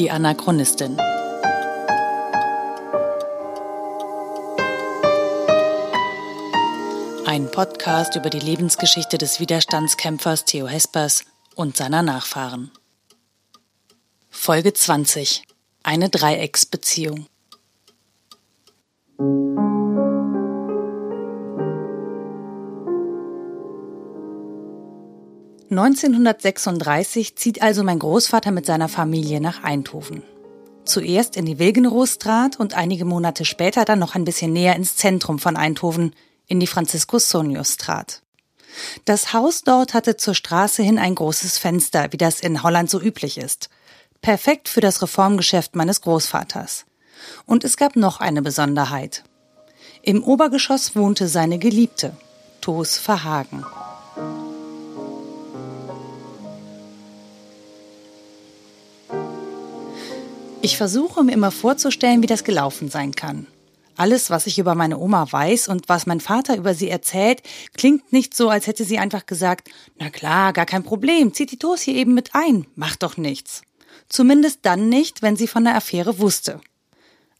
Die Anachronistin. Ein Podcast über die Lebensgeschichte des Widerstandskämpfers Theo Hespers und seiner Nachfahren. Folge 20. Eine Dreiecksbeziehung. 1936 zieht also mein Großvater mit seiner Familie nach Eindhoven. Zuerst in die Wilgenrostraat und einige Monate später dann noch ein bisschen näher ins Zentrum von Eindhoven, in die Franziskus-Sonio-Straat. Das Haus dort hatte zur Straße hin ein großes Fenster, wie das in Holland so üblich ist. Perfekt für das Reformgeschäft meines Großvaters. Und es gab noch eine Besonderheit. Im Obergeschoss wohnte seine Geliebte, Toos Verhagen. Ich versuche mir immer vorzustellen, wie das gelaufen sein kann. Alles, was ich über meine Oma weiß und was mein Vater über sie erzählt, klingt nicht so, als hätte sie einfach gesagt, na klar, gar kein Problem, zieht die Toast hier eben mit ein, macht doch nichts. Zumindest dann nicht, wenn sie von der Affäre wusste.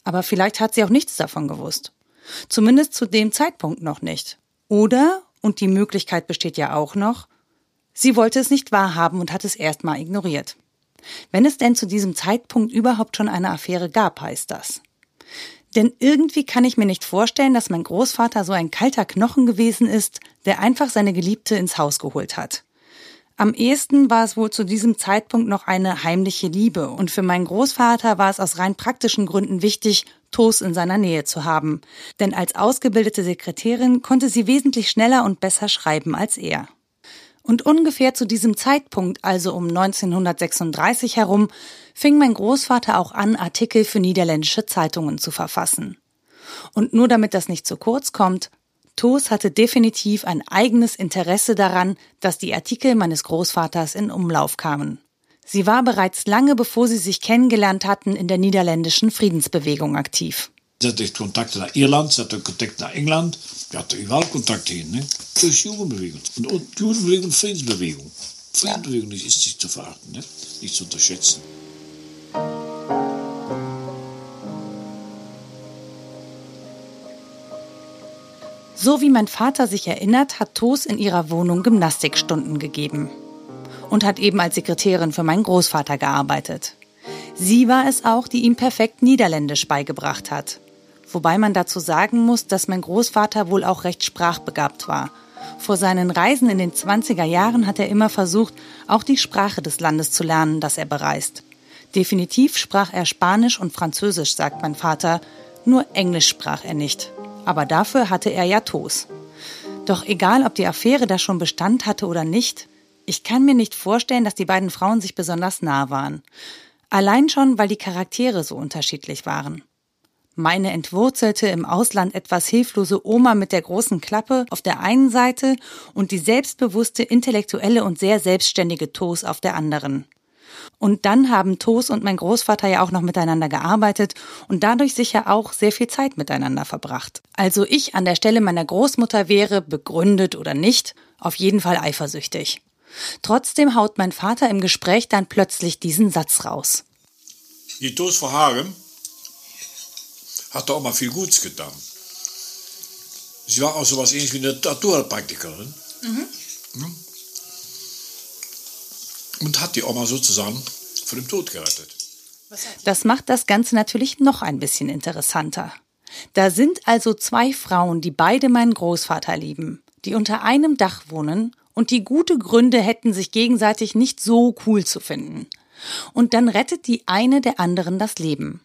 Aber vielleicht hat sie auch nichts davon gewusst. Zumindest zu dem Zeitpunkt noch nicht. Oder, und die Möglichkeit besteht ja auch noch, sie wollte es nicht wahrhaben und hat es erstmal ignoriert. Wenn es denn zu diesem Zeitpunkt überhaupt schon eine Affäre gab, heißt das. Denn irgendwie kann ich mir nicht vorstellen, dass mein Großvater so ein kalter Knochen gewesen ist, der einfach seine Geliebte ins Haus geholt hat. Am ehesten war es wohl zu diesem Zeitpunkt noch eine heimliche Liebe und für meinen Großvater war es aus rein praktischen Gründen wichtig, Toast in seiner Nähe zu haben. Denn als ausgebildete Sekretärin konnte sie wesentlich schneller und besser schreiben als er. Und ungefähr zu diesem Zeitpunkt, also um 1936 herum, fing mein Großvater auch an, Artikel für niederländische Zeitungen zu verfassen. Und nur damit das nicht zu kurz kommt, Toos hatte definitiv ein eigenes Interesse daran, dass die Artikel meines Großvaters in Umlauf kamen. Sie war bereits lange bevor sie sich kennengelernt hatten in der niederländischen Friedensbewegung aktiv. Ze had contacten naar Ierland, ze had contact naar Engeland. Je had überall Kontakt hin. Ne? Dus Jugendbewegung. Und, Jugendbewegung Friedensbewegung. Friedensbewegung ist nicht zu verachten, ne? nicht zu unterschätzen. So wie mein Vater sich erinnert, hat Toos in ihrer Wohnung Gymnastikstunden gegeben und hat eben als Sekretärin für meinen Großvater gearbeitet. Sie war es auch, die ihm perfekt Niederländisch beigebracht hat. Wobei man dazu sagen muss, dass mein Großvater wohl auch recht sprachbegabt war. Vor seinen Reisen in den 20er Jahren hat er immer versucht, auch die Sprache des Landes zu lernen, das er bereist. Definitiv sprach er Spanisch und Französisch, sagt mein Vater, nur Englisch sprach er nicht. Aber dafür hatte er ja Tos. Doch egal, ob die Affäre da schon Bestand hatte oder nicht, ich kann mir nicht vorstellen, dass die beiden Frauen sich besonders nah waren. Allein schon, weil die Charaktere so unterschiedlich waren. Meine entwurzelte, im Ausland etwas hilflose Oma mit der großen Klappe auf der einen Seite und die selbstbewusste, intellektuelle und sehr selbstständige Toos auf der anderen. Und dann haben Toos und mein Großvater ja auch noch miteinander gearbeitet und dadurch sicher auch sehr viel Zeit miteinander verbracht. Also ich an der Stelle meiner Großmutter wäre, begründet oder nicht, auf jeden Fall eifersüchtig. Trotzdem haut mein Vater im Gespräch dann plötzlich diesen Satz raus. Die Toos Verhagen hat da auch mal viel Gutes getan. Sie war auch so was ähnlich wie eine Naturpraktikerin. Mhm. Und hat die Oma sozusagen vor dem Tod gerettet. Das macht das Ganze natürlich noch ein bisschen interessanter. Da sind also zwei Frauen, die beide meinen Großvater lieben, die unter einem Dach wohnen und die gute Gründe hätten, sich gegenseitig nicht so cool zu finden. Und dann rettet die eine der anderen das Leben.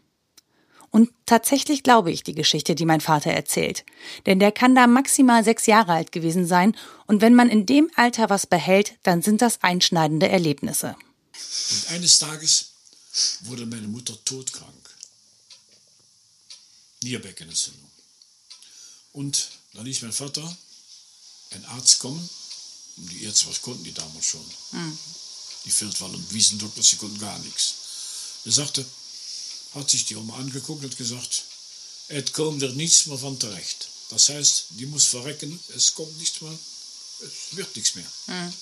Und tatsächlich glaube ich die Geschichte, die mein Vater erzählt. Denn der kann da maximal sechs Jahre alt gewesen sein. Und wenn man in dem Alter was behält, dann sind das einschneidende Erlebnisse. Und eines Tages wurde meine Mutter todkrank. Nierbeckenentzündung. Und da ließ mein Vater ein Arzt kommen. Und die Ärzte, was konnten die damals schon? Mhm. Die Feldwall- und Wiesendoktor, sie konnten gar nichts. Er sagte, hat sich die Oma angeguckt und gesagt, es kommt er nichts mehr von terecht. Das heißt, die muss verrecken, es kommt nichts mehr, es wird nichts mehr. Mhm.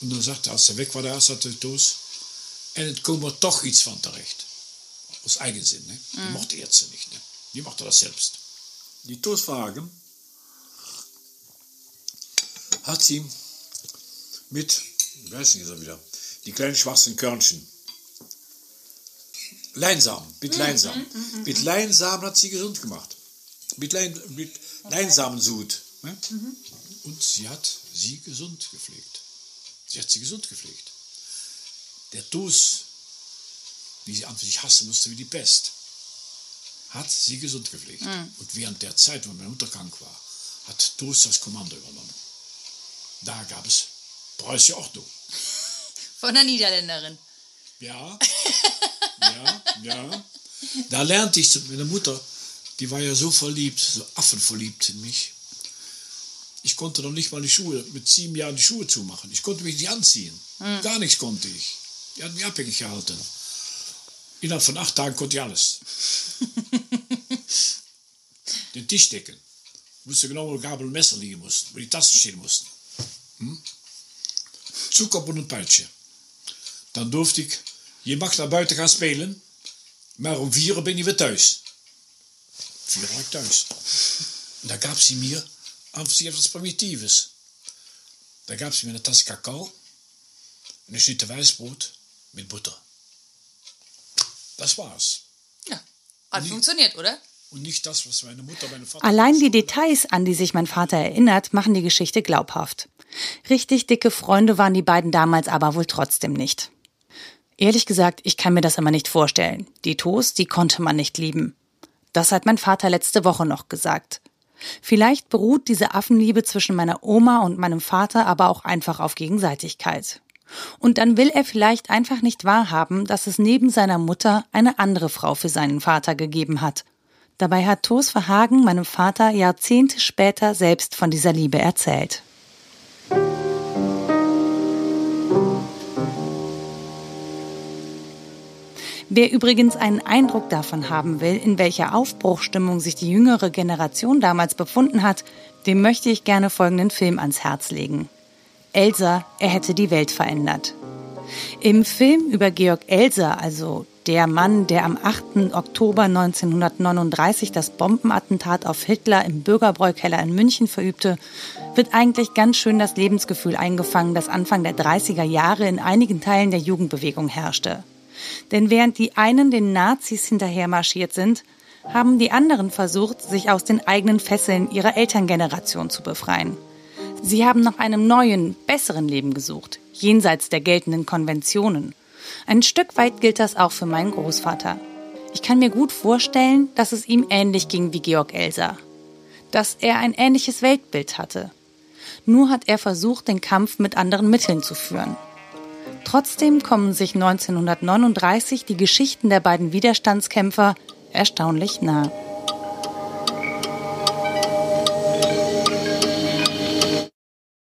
Und dann sagte er, als er weg war, der Arzt hatte Tos, En het kwam er toch iets van terecht. Aus Eigensinn. Ne? Die Mhm. mochte Ärzte nicht. Ne? Die machte das selbst. Die Toastwagen hat sie mit, ich weiß nicht, ist er wieder, die kleinen schwarzen Körnchen. Leinsamen, mit Leinsamen. Mit Leinsamen hat sie gesund gemacht. Mit, Lein, mit Leinsamensud. Ne? Und sie hat sie gesund gepflegt. Sie hat sie gesund gepflegt. Der Dus, die sie an sich hassen musste wie die Pest, hat sie gesund gepflegt. Und während der Zeit, wo meine Mutter krank war, hat Dus das Kommando übernommen. Da gab es preußische Ordnung. Von der Niederländerin. Ja, ja, ja. Da lernte ich, zu- meine Mutter, die war ja so verliebt, so affenverliebt in mich. Ich konnte noch nicht mal die Schuhe, mit sieben Jahren die Schuhe zumachen. Ich konnte mich nicht anziehen. Gar nichts konnte ich. Die hat mich abhängig gehalten. Innerhalb von acht Tagen konnte ich alles. Den Tisch decken. Wusste genau, wo Gabel und Messer liegen mussten, wo die Tassen stehen mussten. Hm? Zucker und ein Peitsje. Dan durfte ik, je mag naar buiten gaan spelen, maar om vier uur ben je weer thuis. Vier uur war ich thuis. Und da gab sie mir einfach etwas Primitives. Da gab sie mir eine Tasse Kakao, eine Schnitte Weißbrot mit Butter. Das war's. Ja, hat funktioniert, oder? Und nicht das, was meine Mutter, meine Vater. Allein die Details, an die sich mein Vater erinnert, machen die Geschichte glaubhaft. Richtig dicke Freunde waren die beiden damals aber wohl trotzdem nicht. Ehrlich gesagt, ich kann mir das immer nicht vorstellen. Die Toast, die konnte man nicht lieben. Das hat mein Vater letzte Woche noch gesagt. Vielleicht beruht diese Affenliebe zwischen meiner Oma und meinem Vater aber auch einfach auf Gegenseitigkeit. Und dann will er vielleicht einfach nicht wahrhaben, dass es neben seiner Mutter eine andere Frau für seinen Vater gegeben hat. Dabei hat Toos Verhagen meinem Vater Jahrzehnte später selbst von dieser Liebe erzählt. Wer übrigens einen Eindruck davon haben will, in welcher Aufbruchstimmung sich die jüngere Generation damals befunden hat, dem möchte ich gerne folgenden Film ans Herz legen. Elsa, er hätte die Welt verändert. Im Film über Georg Elser, also der Mann, der am 8. Oktober 1939 das Bombenattentat auf Hitler im Bürgerbräukeller in München verübte, wird eigentlich ganz schön das Lebensgefühl eingefangen, das Anfang der 30er Jahre in einigen Teilen der Jugendbewegung herrschte. Denn während die einen den Nazis hinterher marschiert sind, haben die anderen versucht, sich aus den eigenen Fesseln ihrer Elterngeneration zu befreien. Sie haben nach einem neuen, besseren Leben gesucht, jenseits der geltenden Konventionen. Ein Stück weit gilt das auch für meinen Großvater. Ich kann mir gut vorstellen, dass es ihm ähnlich ging wie Georg Elser. Dass er ein ähnliches Weltbild hatte. Nur hat er versucht, den Kampf mit anderen Mitteln zu führen. Trotzdem kommen sich 1939 die Geschichten der beiden Widerstandskämpfer erstaunlich nah.